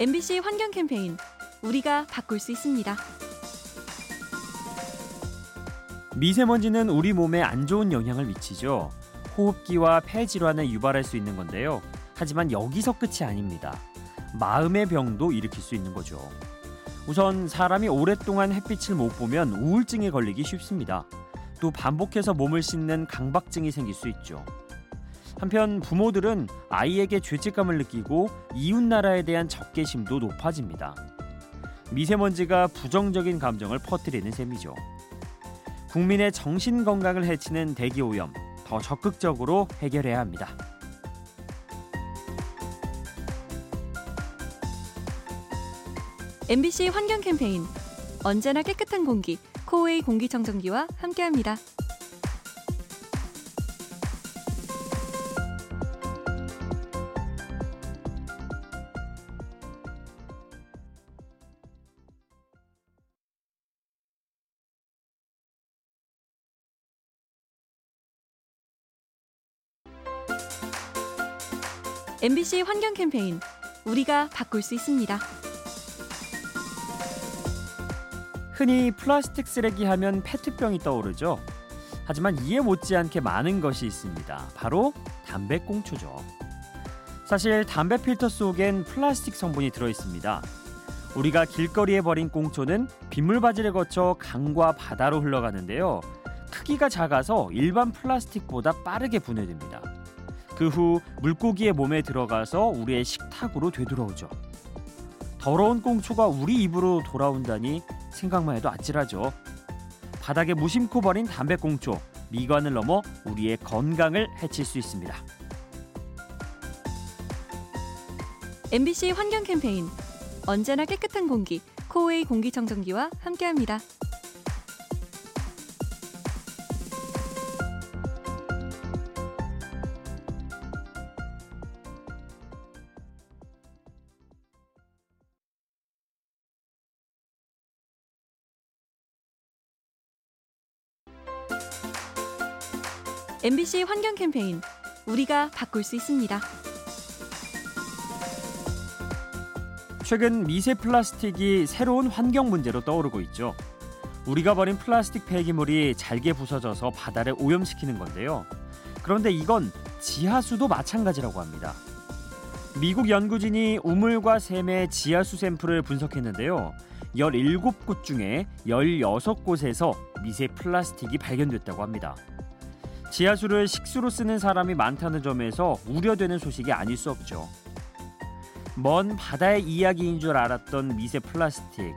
MBC 환경 캠페인 우리가 바꿀 수 있습니다. 미세먼지는 우리 몸에 안 좋은 영향을 미치죠. 호흡기와 폐 질환을 유발할 수 있는 건데요. 하지만 여기서 끝이 아닙니다. 마음의 병도 일으킬 수 있는 거죠. 우선 사람이 오랫동안 햇빛을 못 보면 우울증에 걸리기 쉽습니다. 또 반복해서 몸을 씻는 강박증이 생길 수 있죠. 한편 부모들은 아이에게 죄책감을 느끼고 이웃 나라에 대한 적개심도 높아집니다. 미세먼지가 부정적인 감정을 퍼뜨리는 셈이죠. 국민의 정신 건강을 해치는 대기 오염 더 적극적으로 해결해야 합니다. 환경 캠페인 언제나 깨끗한 공기 코웨이 공기청정기와 함께합니다. MBC 환경 캠페인 우리가 바꿀 수 있습니다. 흔히 플라스틱 쓰레기 하면 페트병이 떠오르죠. 하지만 이에 못지않게 많은 것이 있습니다. 바로 담배꽁초죠. 사실 담배 필터 속엔 플라스틱 성분이 들어 있습니다. 우리가 길거리에 버린 꽁초는 빗물바지를 거쳐 강과 바다로 흘러가는데요. 크기가 작아서 일반 플라스틱보다 빠르게 분해됩니다. 그 후 물고기의 몸에 들어가서 우리의 식탁으로 되돌아오죠. 더러운 꽁초가 우리 입으로 돌아온다니 생각만 해도 아찔하죠. 바닥에 무심코 버린 담배 꽁초, 미관을 넘어 우리의 건강을 해칠 수 있습니다. MBC 환경 캠페인 언제나 깨끗한 공기 코웨이 공기청정기와 함께합니다. MBC 환경 캠페인 우리가 바꿀 수 있습니다. 최근 미세 플라스틱이 새로운 환경 문제로 떠오르고 있죠. 우리가 버린 플라스틱 폐기물이 잘게 부서져서 바다를 오염시키는 건데요. 그런데 이건 지하수도 마찬가지라고 합니다. 미국 연구진이 우물과 샘의 지하수 샘플을 분석했는데요. 17곳 중에 16곳에서 미세 플라스틱이 발견됐다고 합니다. 지하수를 식수로 쓰는 사람이 많다는 점에서 우려되는 소식이 아닐 수 없죠. 먼 바다의 이야기인 줄 알았던 미세 플라스틱.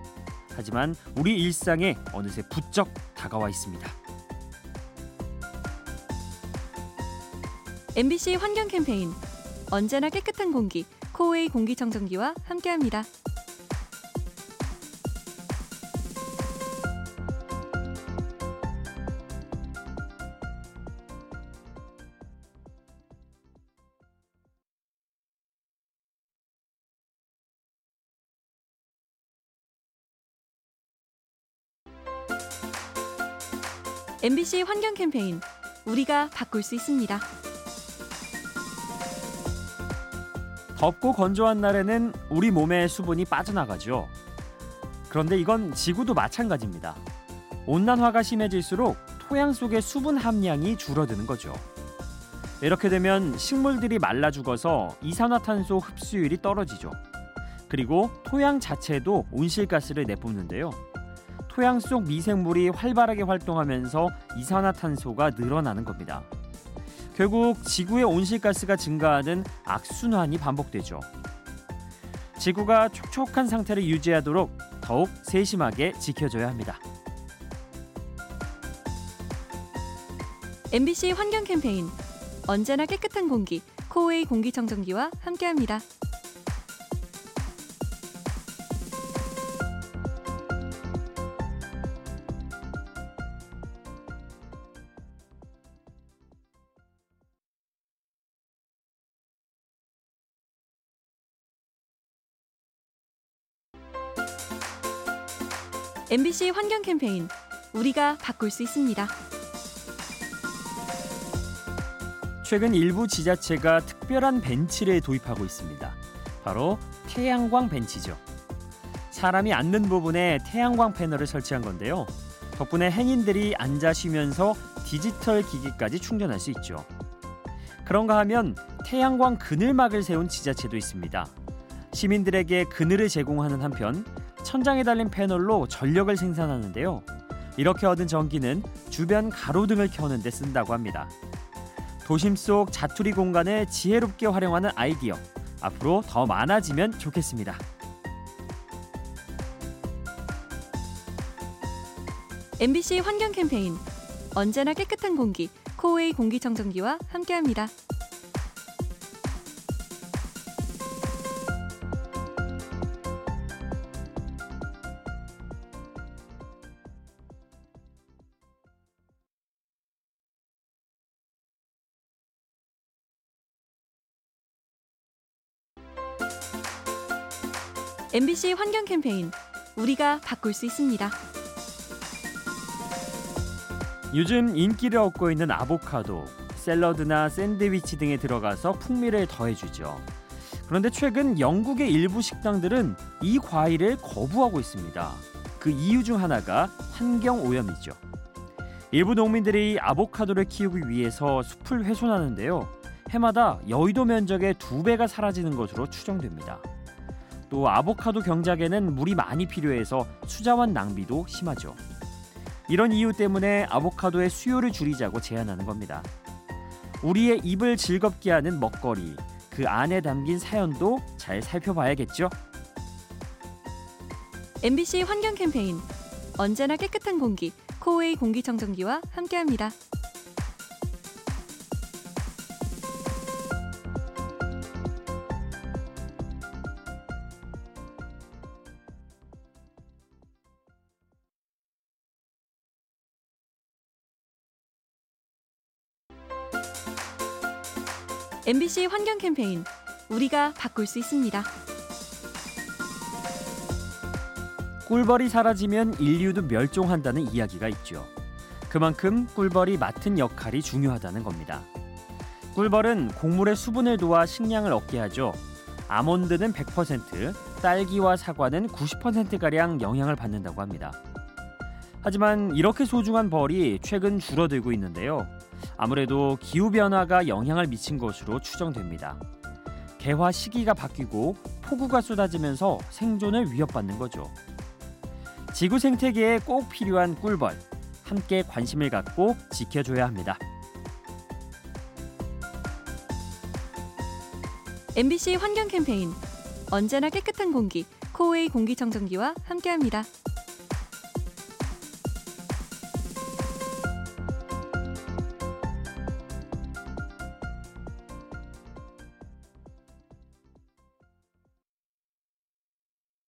하지만 우리 일상에 어느새 부쩍 다가와 있습니다. MBC 환경 캠페인 언제나 깨끗한 공기 코웨이 공기청정기와 함께합니다. MBC 환경 캠페인 우리가 바꿀 수 있습니다. 덥고 건조한 날에는 우리 몸의 수분이 빠져나가죠. 그런데 이건 지구도 마찬가지입니다. 온난화가 심해질수록 토양 속의 수분 함량이 줄어드는 거죠. 이렇게 되면 식물들이 말라 죽어서 이산화탄소 흡수율이 떨어지죠. 그리고 토양 자체도 온실가스를 내뿜는데요. 토양 속 미생물이 활발하게 활동하면서 이산화탄소가 늘어나는 겁니다. 결국 지구의 온실가스가 증가하는 악순환이 반복되죠. 지구가 촉촉한 상태를 유지하도록 더욱 세심하게 지켜줘야 합니다. MBC 환경 캠페인 언제나 깨끗한 공기 코웨이 공기청정기와 함께합니다. MBC 환경 캠페인 우리가 바꿀 수 있습니다. 최근 일부 지자체가 특별한 벤치를 도입하고 있습니다. 바로 태양광 벤치죠. 사람이 앉는 부분에 태양광 패널을 설치한 건데요. 덕분에 행인들이 앉아 쉬면서 디지털 기기까지 충전할 수 있죠. 그런가 하면 태양광 그늘막을 세운 지자체도 있습니다. 시민들에게 그늘을 제공하는 한편 천장에 달린 패널로 전력을 생산하는데요. 이렇게 얻은 전기는 주변 가로등을 켜는 데 쓴다고 합니다. 도심 속 자투리 공간을 지혜롭게 활용하는 아이디어 앞으로 더 많아지면 좋겠습니다. MBC 환경 캠페인 언제나 깨끗한 공기 코웨이 공기청정기와 함께합니다. MBC 환경 캠페인 우리가 바꿀 수 있습니다. 요즘 인기를 얻고 있는 아보카도, 샐러드나 샌드위치 등에 들어가서 풍미를 더해주죠. 그런데 최근 영국의 일부 식당들은 이 과일을 거부하고 있습니다. 그 이유 중 하나가 환경 오염이죠. 일부 농민들이 아보카도를 키우기 위해서 숲을 훼손하는데요. 해마다 여의도 면적의 두 배가 사라지는 것으로 추정됩니다. 또 아보카도 경작에는 물이 많이 필요해서 수자원 낭비도 심하죠. 이런 이유 때문에 아보카도의 수요를 줄이자고 제안하는 겁니다. 우리의 입을 즐겁게 하는 먹거리, 그 안에 담긴 사연도 잘 살펴봐야겠죠. MBC 환경 캠페인 언제나 깨끗한 공기 코웨이 공기청정기와 함께합니다. MBC 환경 캠페인 우리가 바꿀 수 있습니다. 꿀벌이 사라지면 인류도 멸종한다는 이야기가 있죠. 그만큼 꿀벌이 맡은 역할이 중요하다는 겁니다. 꿀벌은 곡물의 수분을 도와 식량을 얻게 하죠. 아몬드는 100%, 딸기와 사과는 90%가량 영향을 받는다고 합니다. 하지만 이렇게 소중한 벌이 최근 줄어들고 있는데요. 아무래도 기후변화가 영향을 미친 것으로 추정됩니다. 개화 시기가 바뀌고 폭우가 쏟아지면서 생존을 위협받는 거죠. 지구 생태계에 꼭 필요한 꿀벌, 함께 관심을 갖고 지켜줘야 합니다. MBC 환경 캠페인 언제나 깨끗한 공기 코웨이 공기청정기와 함께합니다.